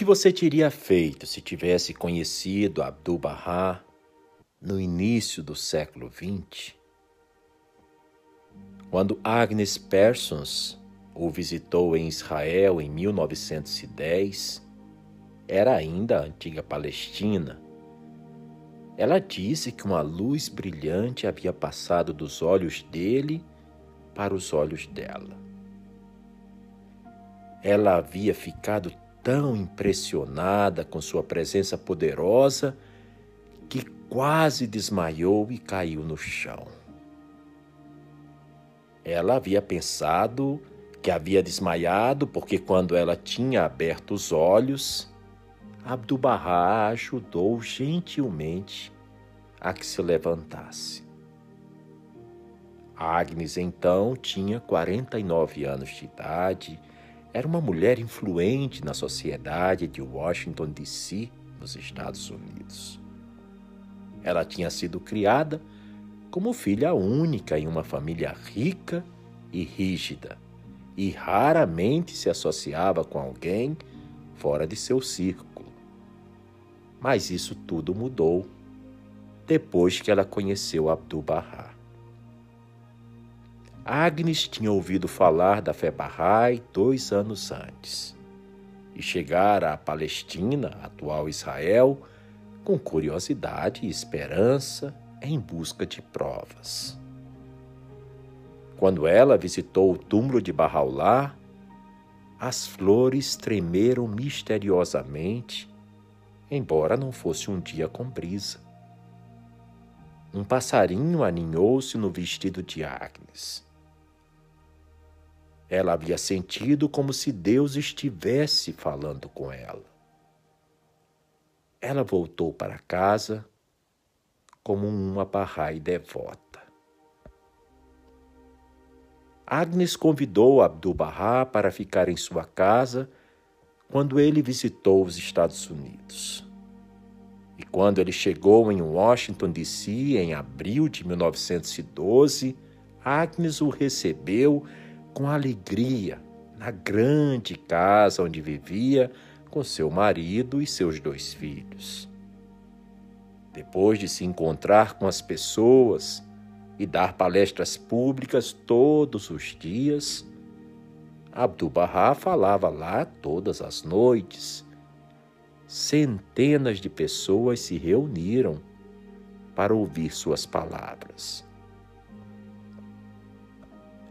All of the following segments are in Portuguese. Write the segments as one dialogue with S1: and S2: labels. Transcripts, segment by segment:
S1: Que você teria feito se tivesse conhecido Abdu'l-Bahá no início do século XX? Quando Agnes Persons o visitou em Israel em 1910, era ainda a antiga Palestina. Ela disse que uma luz brilhante havia passado dos olhos dele para os olhos dela. Ela havia ficado tão impressionada com sua presença poderosa que quase desmaiou e caiu no chão. Ela havia pensado que havia desmaiado porque, quando ela tinha aberto os olhos, Abdu'l-Bahá ajudou gentilmente a que se levantasse. Agnes então tinha 49 anos de idade era uma mulher influente na sociedade de Washington, D.C., nos Estados Unidos. Ela tinha sido criada como filha única em uma família rica e rígida e raramente se associava com alguém fora de seu círculo. Mas isso tudo mudou depois que ela conheceu Abdu'l-Bahá. Agnes tinha ouvido falar da fé Bahá'í dois anos antes e chegara à Palestina, atual Israel, com curiosidade e esperança em busca de provas. Quando ela visitou o túmulo de Bahá'u'lláh, as flores tremeram misteriosamente, embora não fosse um dia com brisa. Um passarinho aninhou-se no vestido de Agnes ela havia sentido como se Deus estivesse falando com ela. Ela voltou para casa como uma Bahá'í devota. Agnes convidou Abdu'l-Bahá para ficar em sua casa quando ele visitou os Estados Unidos. E quando ele chegou em Washington, D.C., em abril de 1912, Agnes o recebeu com alegria na grande casa onde vivia com seu marido e seus dois filhos. Depois de se encontrar com as pessoas e dar palestras públicas todos os dias, Abdu'l-Bahá falava lá todas as noites. Centenas de pessoas se reuniram para ouvir suas palavras.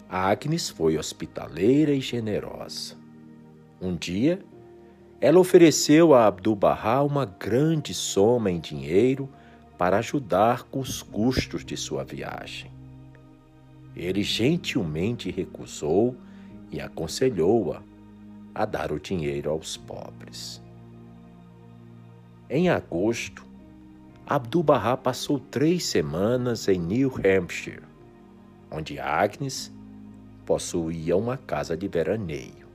S1: Agnes foi hospitaleira e generosa. Um dia, ela ofereceu a Abdu'l-Bahá uma grande soma em dinheiro para ajudar com os custos de sua viagem. Ele gentilmente recusou e aconselhou-a a dar o dinheiro aos pobres. Em agosto, Abdu'l-Bahá passou três semanas em New Hampshire, onde Agnes possuía uma casa de veraneio.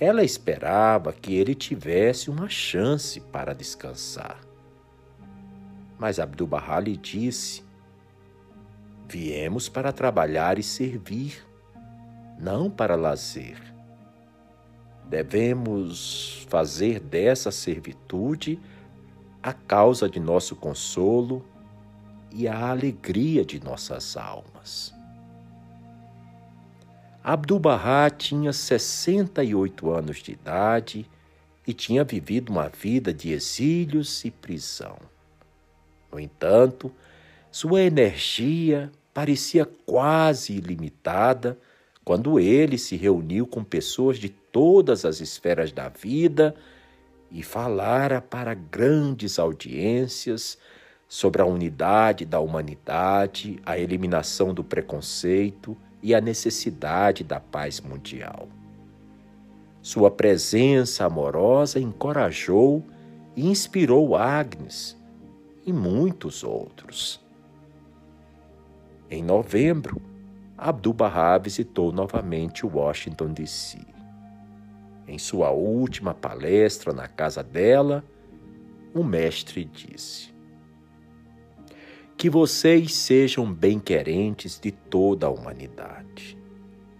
S1: Ela esperava que ele tivesse uma chance para descansar. Mas Abdu'l-Bahá lhe disse: Viemos para trabalhar e servir, não para lazer. Devemos fazer dessa servitude a causa de nosso consolo e a alegria de nossas almas. Abdu'l-Bahá tinha 68 anos de idade e tinha vivido uma vida de exílios e prisão. No entanto, sua energia parecia quase ilimitada quando ele se reuniu com pessoas de todas as esferas da vida e falara para grandes audiências sobre a unidade da humanidade, a eliminação do preconceito e a necessidade da paz mundial. Sua presença amorosa encorajou e inspirou Agnes e muitos outros. Em novembro, Abdu'l-Bahá visitou novamente Washington, D.C. Em sua última palestra na casa dela, o mestre disse: que vocês sejam bem-querentes de toda a humanidade.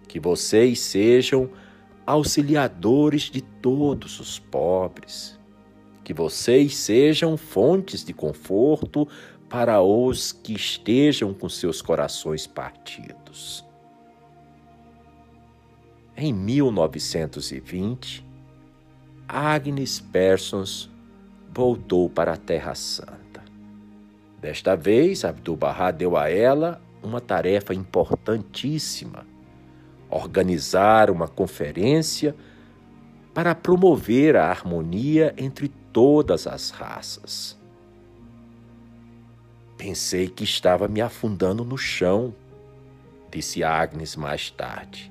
S1: Que vocês sejam auxiliadores de todos os pobres. Que vocês sejam fontes de conforto para os que estejam com seus corações partidos. Em 1920, Agnes Persons voltou para a Terra Santa. Desta vez, Abdu'l-Bahá deu a ela uma tarefa importantíssima: organizar uma conferência para promover a harmonia entre todas as raças. Pensei que estava me afundando no chão, disse Agnes mais tarde,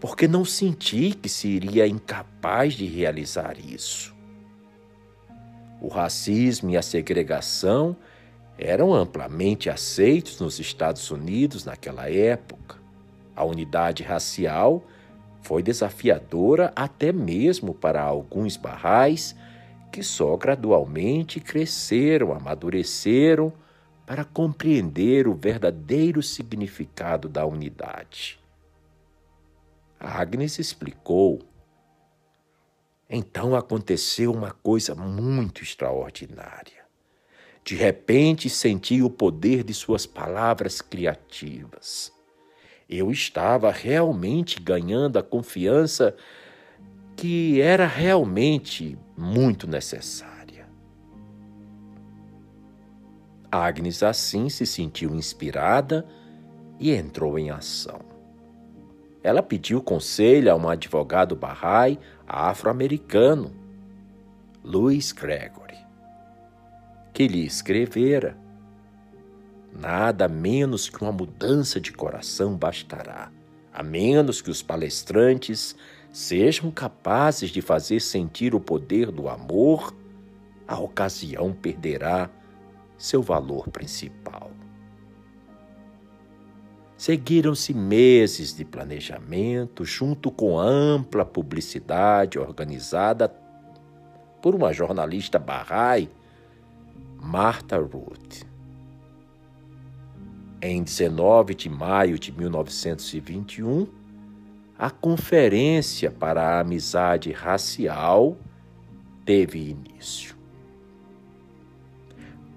S1: porque não senti que seria incapaz de realizar isso. O racismo e a segregação eram amplamente aceitos nos Estados Unidos naquela época. A unidade racial foi desafiadora até mesmo para alguns barrais que só gradualmente cresceram, amadureceram para compreender o verdadeiro significado da unidade. Agnes explicou. Então aconteceu uma coisa muito extraordinária. De repente senti o poder de suas palavras criativas. Eu estava realmente ganhando a confiança que era realmente muito necessária. Agnes assim se sentiu inspirada e entrou em ação. Ela pediu conselho a um advogado Bahá'í afro-americano, Louis Gregory, que lhe escrevera: Nada menos que uma mudança de coração bastará, a menos que os palestrantes sejam capazes de fazer sentir o poder do amor, a ocasião perderá seu valor principal. Seguiram-se meses de planejamento, junto com ampla publicidade organizada por uma jornalista Bahá'í, Martha Root. Em 19 de maio de 1921, a Conferência para a Amizade Racial teve início.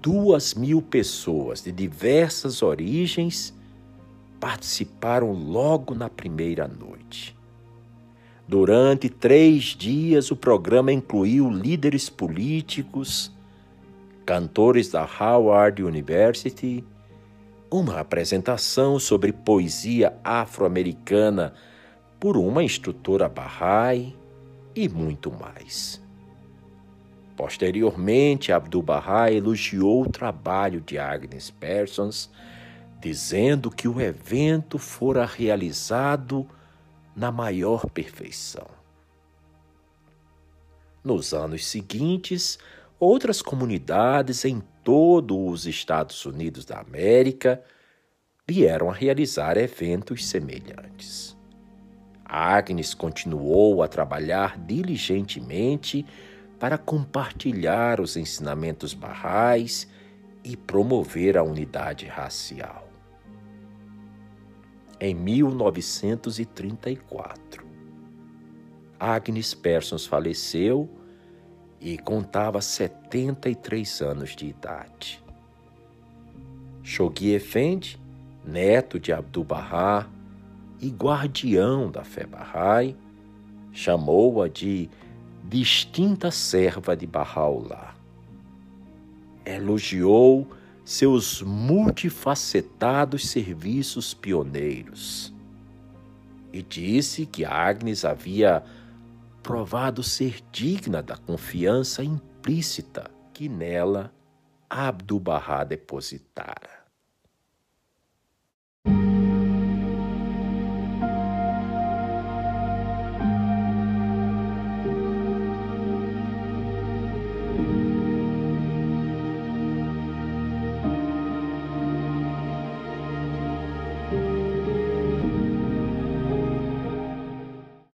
S1: Duas mil pessoas de diversas origens participaram logo na primeira noite. Durante três dias, o programa incluiu líderes políticos, cantores da Howard University, uma apresentação sobre poesia afro-americana por uma instrutora Bahá'í e muito mais. Posteriormente, Abdu'l-Bahá elogiou o trabalho de Agnes Persons, dizendo que o evento fora realizado na maior perfeição. Nos anos seguintes, outras comunidades em todos os Estados Unidos da América vieram a realizar eventos semelhantes. Agnes continuou a trabalhar diligentemente para compartilhar os ensinamentos barrais e promover a unidade racial. Em 1934, Agnes Persons faleceu e contava 73 anos de idade. Shoghi Effendi, neto de Abdu'l-Bahá, e guardião da fé Bahá'í, chamou-a de distinta serva de Bahá'u'lláh. Elogiou seus multifacetados serviços pioneiros e disse que Agnes havia provado ser digna da confiança implícita que nela Abdu'l-Bahá depositara.